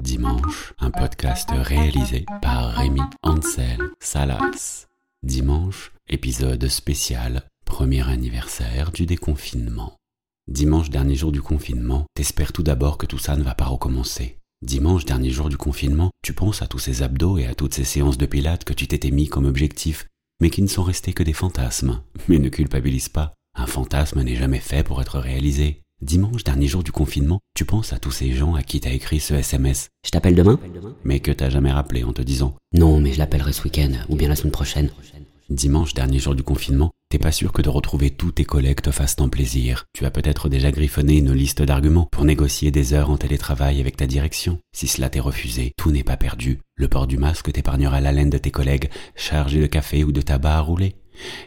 Dimanche, un podcast réalisé par Rémi Ansel Salas. Dimanche, épisode spécial, premier anniversaire du déconfinement. Dimanche, dernier jour du confinement, t'espères tout d'abord que tout ça ne va pas recommencer. Dimanche, dernier jour du confinement, tu penses à tous ces abdos et à toutes ces séances de pilates que tu t'étais mis comme objectif, mais qui ne sont restés que des fantasmes. Mais ne culpabilise pas, un fantasme n'est jamais fait pour être réalisé. Dimanche, dernier jour du confinement, tu penses à tous ces gens à qui t'as écrit ce SMS, Je t'appelle demain mais que t'as jamais rappelé en te disant Non, mais je l'appellerai ce week-end, ou bien la semaine prochaine. Dimanche, dernier jour du confinement, t'es pas sûr que de retrouver tous tes collègues te fasse tant plaisir. Tu as peut-être déjà griffonné une liste d'arguments pour négocier des heures en télétravail avec ta direction. Si cela t'est refusé, tout n'est pas perdu. Le port du masque t'épargnera l'haleine de tes collègues chargés de café ou de tabac à rouler.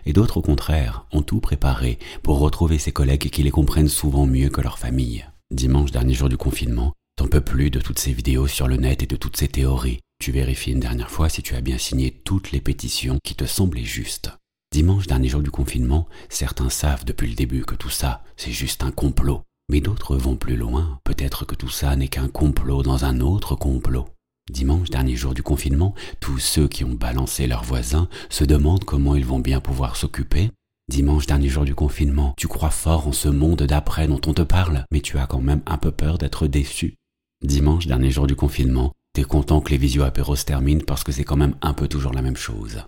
Et d'autres, au contraire, ont tout préparé pour retrouver ces collègues qui les comprennent souvent mieux que leur famille. Dimanche, dernier jour du confinement, t'en peux plus de toutes ces vidéos sur le net et de toutes ces théories. Tu vérifies une dernière fois si tu as bien signé toutes les pétitions qui te semblaient justes. Dimanche, dernier jour du confinement, certains savent depuis le début que tout ça, c'est juste un complot. Mais d'autres vont plus loin, peut-être que tout ça n'est qu'un complot dans un autre complot. Dimanche, dernier jour du confinement, tous ceux qui ont balancé leurs voisins se demandent comment ils vont bien pouvoir s'occuper. Dimanche, dernier jour du confinement, tu crois fort en ce monde d'après dont on te parle, mais tu as quand même un peu peur d'être déçu. Dimanche, dernier jour du confinement, t'es content que les visio apéros se terminent parce que c'est quand même un peu toujours la même chose.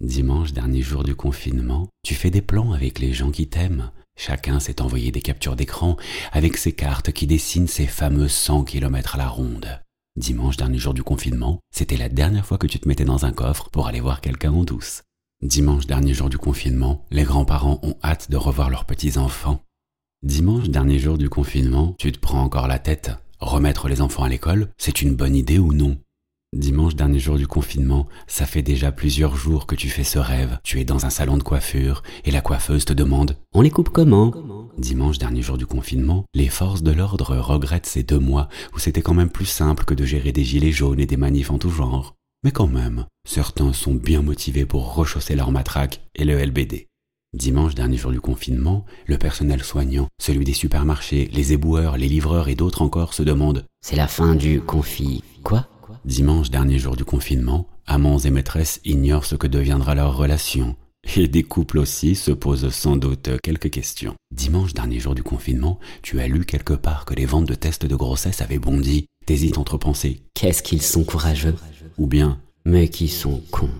Dimanche, dernier jour du confinement, tu fais des plans avec les gens qui t'aiment. Chacun s'est envoyé des captures d'écran avec ses cartes qui dessinent ces fameux 100 km à la ronde. Dimanche, dernier jour du confinement, c'était la dernière fois que tu te mettais dans un coffre pour aller voir quelqu'un en douce. Dimanche, dernier jour du confinement, les grands-parents ont hâte de revoir leurs petits-enfants. Dimanche, dernier jour du confinement, tu te prends encore la tête. Remettre les enfants à l'école, c'est une bonne idée ou non? Dimanche, dernier jour du confinement, ça fait déjà plusieurs jours que tu fais ce rêve. Tu es dans un salon de coiffure et la coiffeuse te demande On les coupe comment? Dimanche, dernier jour du confinement, les forces de l'ordre regrettent ces deux mois où c'était quand même plus simple que de gérer des gilets jaunes et des manifs en tout genre. Mais quand même, certains sont bien motivés pour rechausser leur matraque et le LBD. Dimanche, dernier jour du confinement, le personnel soignant, celui des supermarchés, les éboueurs, les livreurs et d'autres encore se demandent C'est la fin du confi. Quoi? Dimanche, dernier jour du confinement, amants et maîtresses ignorent ce que deviendra leur relation. Et des couples aussi se posent sans doute quelques questions. Dimanche, dernier jour du confinement, tu as lu quelque part que les ventes de tests de grossesse avaient bondi. T'hésites entre penser, Qu'est-ce qu'ils sont courageux ou bien, Mais qui sont cons.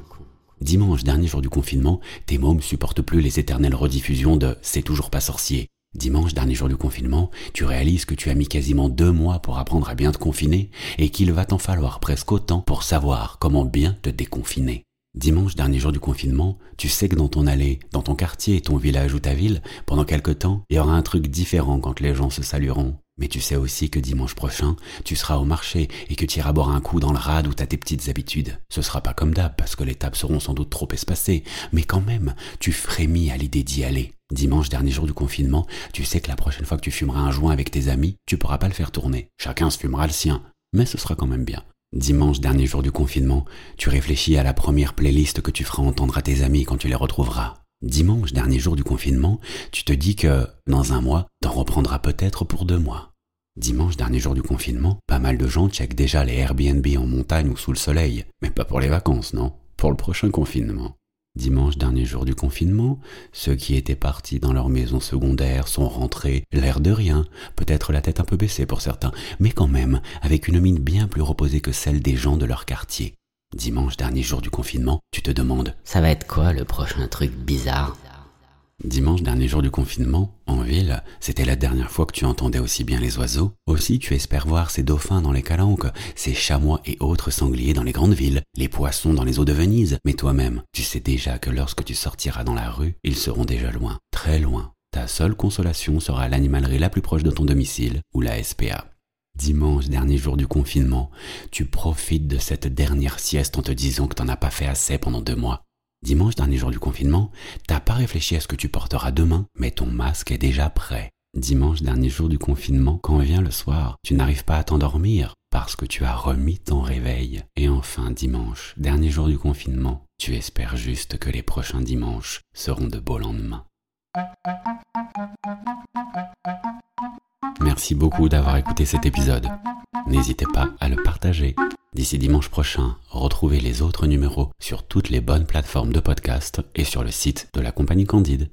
dimanche, dernier jour du confinement, tes mômes supportent plus les éternelles rediffusions de C'est toujours pas sorcier. Dimanche, dernier jour du confinement, tu réalises que tu as mis quasiment deux mois pour apprendre à bien te confiner et qu'il va t'en falloir presque autant pour savoir comment bien te déconfiner. Dimanche, dernier jour du confinement, tu sais que dans ton allée, dans ton quartier, ton village ou ta ville, pendant quelque temps, il y aura un truc différent quand les gens se salueront. Mais tu sais aussi que dimanche prochain, tu seras au marché et que tu iras boire un coup dans le rad où t'as tes petites habitudes. Ce sera pas comme d'hab parce que les tables seront sans doute trop espacées, mais quand même, tu frémis à l'idée d'y aller. Dimanche, dernier jour du confinement, tu sais que la prochaine fois que tu fumeras un joint avec tes amis, tu pourras pas le faire tourner. Chacun se fumera le sien, mais ce sera quand même bien. Dimanche, dernier jour du confinement, tu réfléchis à la première playlist que tu feras entendre à tes amis quand tu les retrouveras. Dimanche, dernier jour du confinement, tu te dis que, dans un mois, t'en reprendras peut-être pour deux mois. Dimanche, dernier jour du confinement, pas mal de gens checkent déjà les Airbnb en montagne ou sous le soleil, mais pas pour les vacances, non, pour le prochain confinement. Dimanche, dernier jour du confinement, ceux qui étaient partis dans leur maison secondaire sont rentrés, l'air de rien, peut-être la tête un peu baissée pour certains, mais quand même avec une mine bien plus reposée que celle des gens de leur quartier. Dimanche, dernier jour du confinement, tu te demandes Ça va être quoi le prochain truc bizarre? Dimanche, dernier jour du confinement, en ville, c'était la dernière fois que tu entendais aussi bien les oiseaux. Aussi, tu espères voir ces dauphins dans les calanques, ces chamois et autres sangliers dans les grandes villes, les poissons dans les eaux de Venise. Mais toi-même, tu sais déjà que lorsque tu sortiras dans la rue, ils seront déjà loin, très loin. Ta seule consolation sera l'animalerie la plus proche de ton domicile ou la SPA. Dimanche, dernier jour du confinement, tu profites de cette dernière sieste en te disant que t'en as pas fait assez pendant deux mois. Dimanche, dernier jour du confinement, t'as pas réfléchi à ce que tu porteras demain, mais ton masque est déjà prêt. Dimanche, dernier jour du confinement, quand vient le soir, tu n'arrives pas à t'endormir parce que tu as remis ton réveil. Et enfin, dimanche, dernier jour du confinement, tu espères juste que les prochains dimanches seront de beaux lendemains. Merci beaucoup d'avoir écouté cet épisode. N'hésitez pas à le partager. D'ici dimanche prochain, retrouvez les autres numéros sur toutes les bonnes plateformes de podcast et sur le site de la compagnie Candide.